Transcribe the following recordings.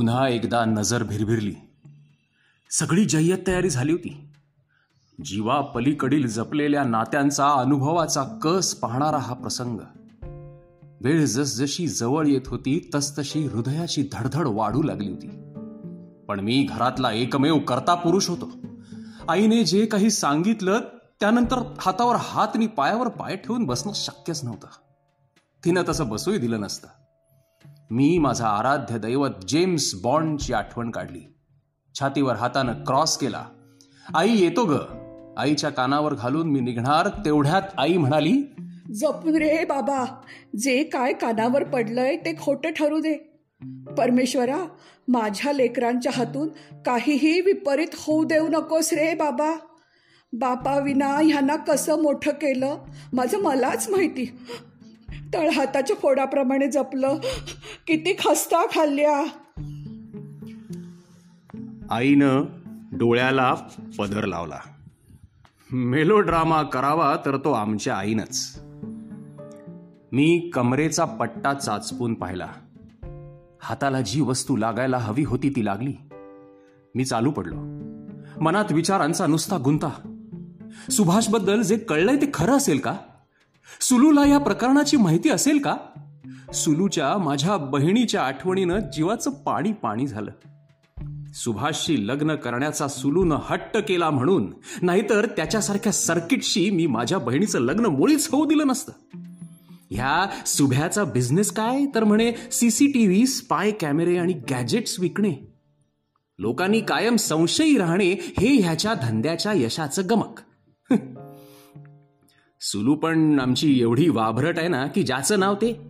पुन्हा एकदा नजर भिरभिरली. सगळी जय्यत तयारी झाली होती. जीवा पलीकडील जपलेल्या नात्यांचा अनुभवाचा कस पाहणारा हा प्रसंग. वेळ जसजशी जवळ येत होती तसतशी हृदयाची धडधड वाढू लागली होती. पण मी घरातला एकमेव करता पुरुष होतो. आईने जे काही सांगितलं त्यानंतर हातावर हात आणि पायावर पाय ठेवून बसणं शक्यच नव्हतं. तिनं तसं बसूही दिलं नसतं. मी माझा आराध्य दैवत जेम्स बॉन्डची आठवण काढली. छातीवर हातानं क्रॉस केला. आई येतो ग. आईच्या कानावर घालून मी निघणार तेवढ्यात आई म्हणाली जपून रे बाबा जे काय कानावर पडलंय ते खोटं ठरू दे. परमेश्वरा माझ्या लेकरांच्या हातून काहीही विपरीत होऊ देऊ नकोस रे बाबा. बापा विना ह्यांना कसं मोठं केलं माझं मलाच माहिती. तळहाताच्या फोडाप्रमाणे जपलं. किती खस्ता खाल्ल्या. आईनं डोळ्याला पदर लावला. मेलोड्रामा करावा तर तो आमच्या आईनच. मी कमरेचा पट्टा चाचपून पाहिला. हाताला जी वस्तू लागायला हवी होती ती लागली. मी चालू पडलो. मनात विचारांचा नुसता गुंता. सुभाषबद्दल जे कळलंय ते खरं असेल का? सुलूला या प्रकरणाची माहिती असेल का? सुलूच्या माझ्या बहिणीच्या आठवणीनं जीवाचं पाणी पाणी झालं. सुभाषशी लग्न करण्याचा सुलून हट्ट केला म्हणून नाहीतर त्याच्यासारख्या सर्किटशी मी माझ्या बहिणीचं लग्न मुळीच होऊ दिलं नसतं. ह्या सुभ्याचा बिझनेस काय तर म्हणे सीसीटीव्ही स्पाय कॅमेरे आणि गॅजेट्स विकणे. लोकांनी कायम संशयी राहणे हे ह्याच्या धंद्याच्या यशाचं गमक. सुलू पण आमची एवढी वाभरट आहे ना की ज्याचं नाव ते?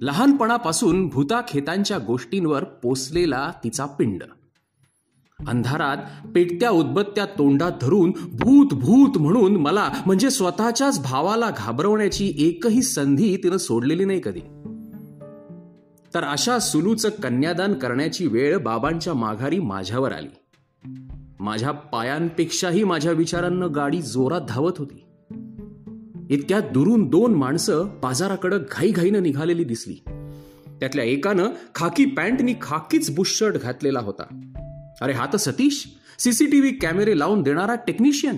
लहानपणापासून भूताखेतांच्या गोष्टींवर पोसलेला तिचा पिंड. अंधारात पेटत्या उदबत्त्या तोंडात धरून भूत भूत म्हणून मला म्हणजे स्वतःच्याच भावाला घाबरवण्याची एकही संधी तिनं सोडलेली नाही कधी. तर अशा सुलूचं कन्यादान करण्याची वेळ बाबांच्या माघारी माझ्यावर आली. माझ्या पायांपेक्षाही माझ्या विचारांना गाडी जोरात धावत होती. इतक्यात दुरून दोन माणसं बाजाराकडे घाईघाईनं निघालेली दिसली. त्यातल्या एकानं खाकी पॅन्टनी खाकीच बुशर्ट घातलेला होता. अरे हा तर सतीश सीसीटीव्ही कॅमेरे लावून देणारा टेक्निशियन.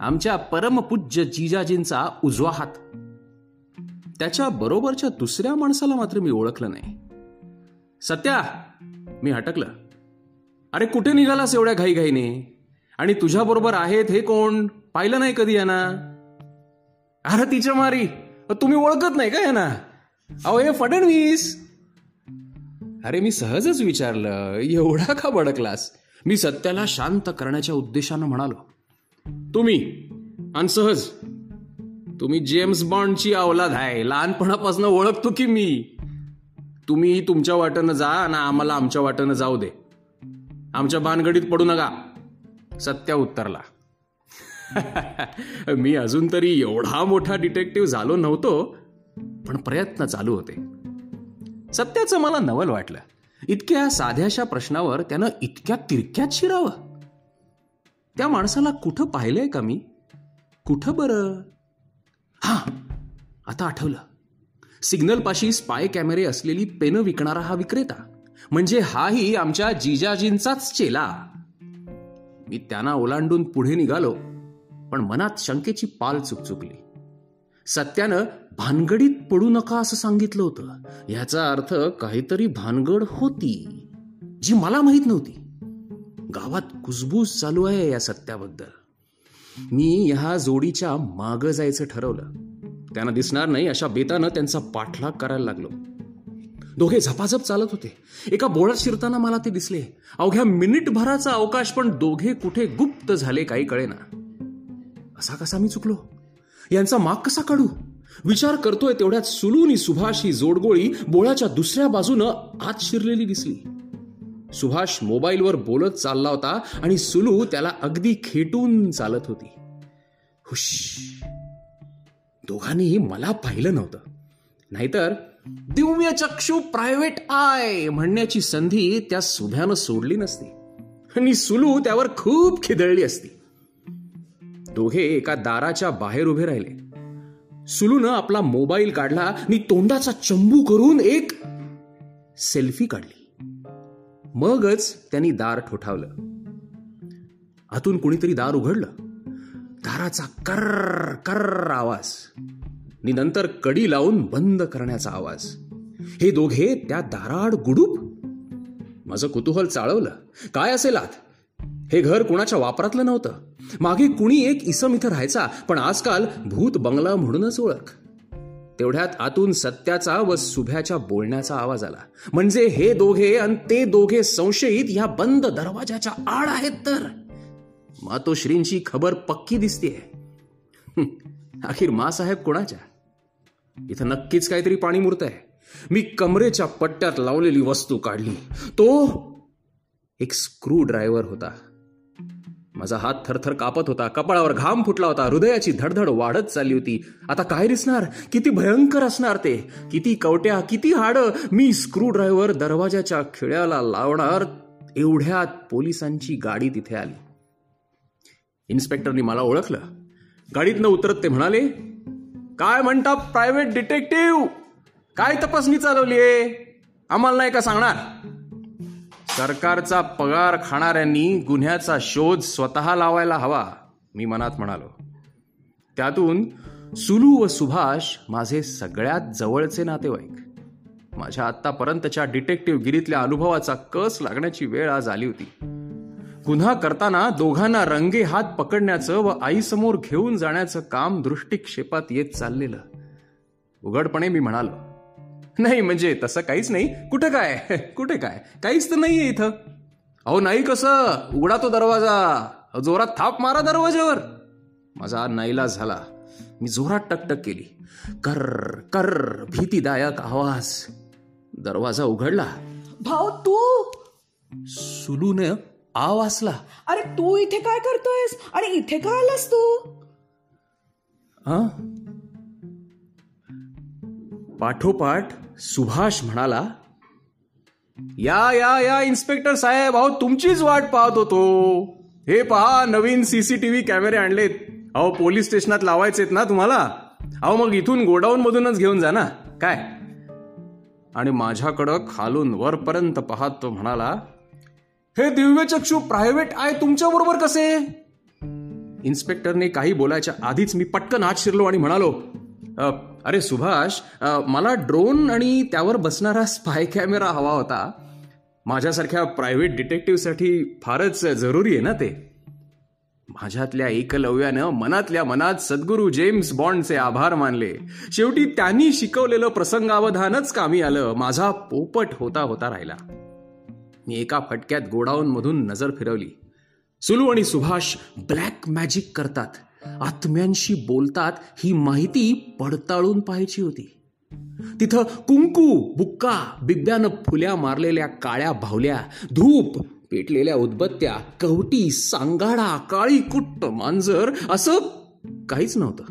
आमच्या परमपूज्य जिजाजींचा उजवा हात. त्याच्या बरोबरच्या दुसऱ्या माणसाला मात्र मी ओळखलं नाही. सत्या मी हटकलं. अरे कुठे निघालास एवढ्या घाईघाईने? आणि तुझ्या बरोबर आहेत हे कोण? पाहिलं नाही कधी यांना? अरे तिच्या मारी. तुम्ही ओळखत नाही का यांना? अहो हे फडणवीस. अरे मी सहजच विचारलं. एवढा का भडकलास? मी सत्याला शांत करण्याच्या उद्देशानं म्हणालो. तुम्ही आणि सहज. तुम्ही जेम्स बॉन्डची अवलाद आहे. लहानपणापासून ओळखतो की मी. तुम्ही तुमच्या वाटेनं जा आणि आम्हाला आमच्या वाटेनं जाऊ दे. आमच्या बानगडीत पडू नका. सत्या उत्तरला. मी अजून तरी एवढा मोठा डिटेक्टिव्ह झालो नव्हतो पण प्रयत्न चालू होते. सत्याचं मला नवल वाटलं. इतक्या साध्याशा प्रश्नावर त्यानं इतक्या तिरक्यात शिरावं. त्या माणसाला कुठं पाहिलंय का मी? कुठं बरं? हा आता आठवलं. सिग्नल पाशी स्पाय कॅमेरे असलेली पेनं विकणारा हा विक्रेता. म्हणजे हाही आमच्या जिजाजींचाच चेला. मी त्यांना ओलांडून पुढे निघालो. पण मनात शंकेची पाल चुकचुकली. सत्यानं भानगडीत पडू नका असं सांगितलं होतं. ह्याचा अर्थ काहीतरी भानगड होती जी मला माहीत नव्हती. गावात कुजबूज चालू आहे या सत्याबद्दल. मी ह्या जोडीच्या माग जायचं ठरवलं. त्यांना दिसणार नाही अशा बेतानं त्यांचा पाठलाग करायला लागलो. दोघे झपाझप चालत होते. एका बोळात शिरताना मला ते दिसले. अवघ्या मिनिटभराचा अवकाश पण दोघे कुठे गुप्त झाले काही कळेना. असा कसा मी चुकलो? यांचा माग कसा काढू? विचार करतोय तेवढ्यात सुलूनी सुभाष ही जोडगोळी बोळाच्या दुसऱ्या बाजूनं आत शिरलेली दिसली. सुभाष मोबाईलवर बोलत चालला होता आणि सुलू त्याला अगदी खेटून चालत होती. हुश. दोघांनीही मला पाहिलं नव्हतं. नाहीतर दिव्य चक्षु प्रायव्हेट आय म्हणण्याची संधी त्या सुभ्यानं सोडली नसती. आणि सुलू त्यावर खूप खिदळली असती. दोघे एका दाराच्या बाहेर उभे राहिले. सुलूनं आपला मोबाईल काढला आणि तोंडाचा चंबू करून एक सेल्फी काढली. मगच त्यांनी दार ठोठावलं. आतून कुणीतरी दार उघडलं. दाराचा कर्र कर्र आवाज. आणि नंतर कडी लावून बंद करण्याचा आवाज. हे दोघे त्या दाराड गुडूप. माझं कुतूहल चाळवलं. काय असेल आत? हे घर कुणाच्या वापरातलं नव्हतं. मागे कुणी एक इसम इथं राहायचा पण आजकाल भूत बंगला म्हणूनच ओळख. तेवढ्यात आतून सत्याचा व सुभ्याच्या बोलण्याचा आवाज आला. म्हणजे हे दोघे आणि ते दोघे संशयित या बंद दरवाजाच्या आड आहेत तर. मातोश्रींची खबर पक्की दिसतीये. अखेर मासाहेब कोणाच्या? इथं नक्कीच काहीतरी पाणी मुरत आहे मी कमरेच्या पट्ट्यात लावलेली वस्तू काढली. तो एक स्क्रू ड्रायव्हर होता. माझा हात थरथर कापत होता. कपाळावर घाम फुटला होता. हृदयाची धडधड वाढत चालली होती. आता काय दिसणार? किती भयंकर असणार ते? किती कवट्या किती हाड? मी स्क्रू ड्रायव्हर दरवाजाच्या खिळ्याला लावणार. एवढ्यात पोलिसांची गाडी तिथे आली. इन्स्पेक्टरनी मला ओळखलं. गाडीतनं उतरत ते म्हणाले काय म्हणता प्रायव्हेट डिटेक्टिव्ह? काय तपासणी चालवलीये? आम्हाला नाही का सांगणार? सरकारचा पगार खाणाऱ्यांनी गुन्ह्याचा शोध स्वतः लावायला हवा मी मनात म्हणालो. त्यातून सुलू व सुभाष माझे सगळ्यात जवळचे नातेवाईक. माझ्या आतापर्यंतच्या डिटेक्टिव्ह गिरीतल्या अनुभवाचा कस लागण्याची वेळ आज आली होती. गुन्हा करताना दोघांना रंगे हात पकडण्याचं व आईसमोर घेऊन जाण्याचं काम दृष्टिक्षेपात येत चाललेलं. उघडपणे मी म्हणालो नाही म्हणजे तसं काहीच नाही. कुठे काय? कुठे काय? काहीच तर नाहीये इथं. अहो नाही कसं? उघडा तो दरवाजा. जोरात थाप मारा दरवाज्यावर. माझा नाईला झाला. मी जोरात टकटक केली. कर कर भीतीदायक आवाज. दरवाजा उघडला. भाऊ तू? सुलूने असला. अरे तू इथे काय करतोयस? आणि इथे का आलास तू? हा पाठोपाठ सुभाष म्हणाला या या या इन्स्पेक्टर साहेब अहो तुमचीच वाट पाहत होतो. हे पहा नवीन सीसीटीव्ही कॅमेरे आणलेत. अहो पोलीस स्टेशनात लावायचेत ना तुम्हाला? अहो मग इथून गोडाऊन मधूनच घेऊन जा ना. काय? आणि माझ्याकडं खालून वरपर्यंत पाहत तो म्हणाला हे दिव्यचक्षू प्रायव्हेट आहे तुमच्या बरोबर कसे? इन्स्पेक्टरने काही बोलायच्या आधीच मी पटकन आत शिरलो आणि म्हणालो अरे सुभाष मला ड्रोन आणि त्यावर बसणारा स्पाय कॅमेरा हवा होता. माझ्यासारख्या प्रायव्हेट डिटेक्टिव्हसाठी फारच जरुरी आहे ना ते. माझ्यातल्या एकलव्यानं मनातल्या मनात सद्गुरू जेम्स बॉन्डचे आभार मानले. शेवटी त्यांनी शिकवलेलं प्रसंगावधानच कामी आलं. माझा पोपट होता होता राहिला. मी एका फटक्यात गोडाऊन मधून नजर फिरवली. सुलू आणि सुभाष ब्लॅक मॅजिक करतात. आत्म्यांशी बोलतात ही माहिती पडताळून पाहायची होती. तिथं कुंकू बुक्का बिब्यानं फुल्या मारलेल्या काळ्या भावल्या धूप पेटलेल्या उदबत्त्या कवटी सांगाडा काळी कुट्ट मांजर असं काहीच नव्हतं.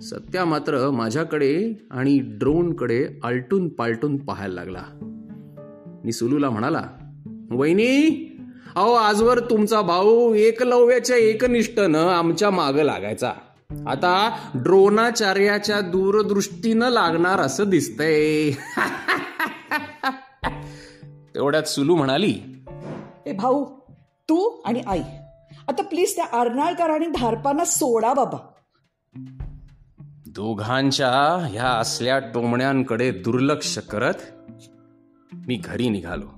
सत्या मात्र माझ्याकडे आणि ड्रोनकडे आलटून पालटून पाहायला लागला. मी सुलूला म्हणाला वहिनी अहो आजवर तुमचा भाऊ एकलव्याच्या एकनिष्ठनं आमच्या मागं लागायचा. आता ड्रोनाचार्याच्या दूरदृष्टीनं लागणार असं दिसतंय. तेवढ्यात सुलू म्हणाली ए भाऊ तू आणि आई आता प्लीज त्या अर्नाळकर आणि धारपांना सोडा बाबा. दोघांच्या ह्या असल्या टोमण्यांकडे दुर्लक्ष करत मी घरी निघालो.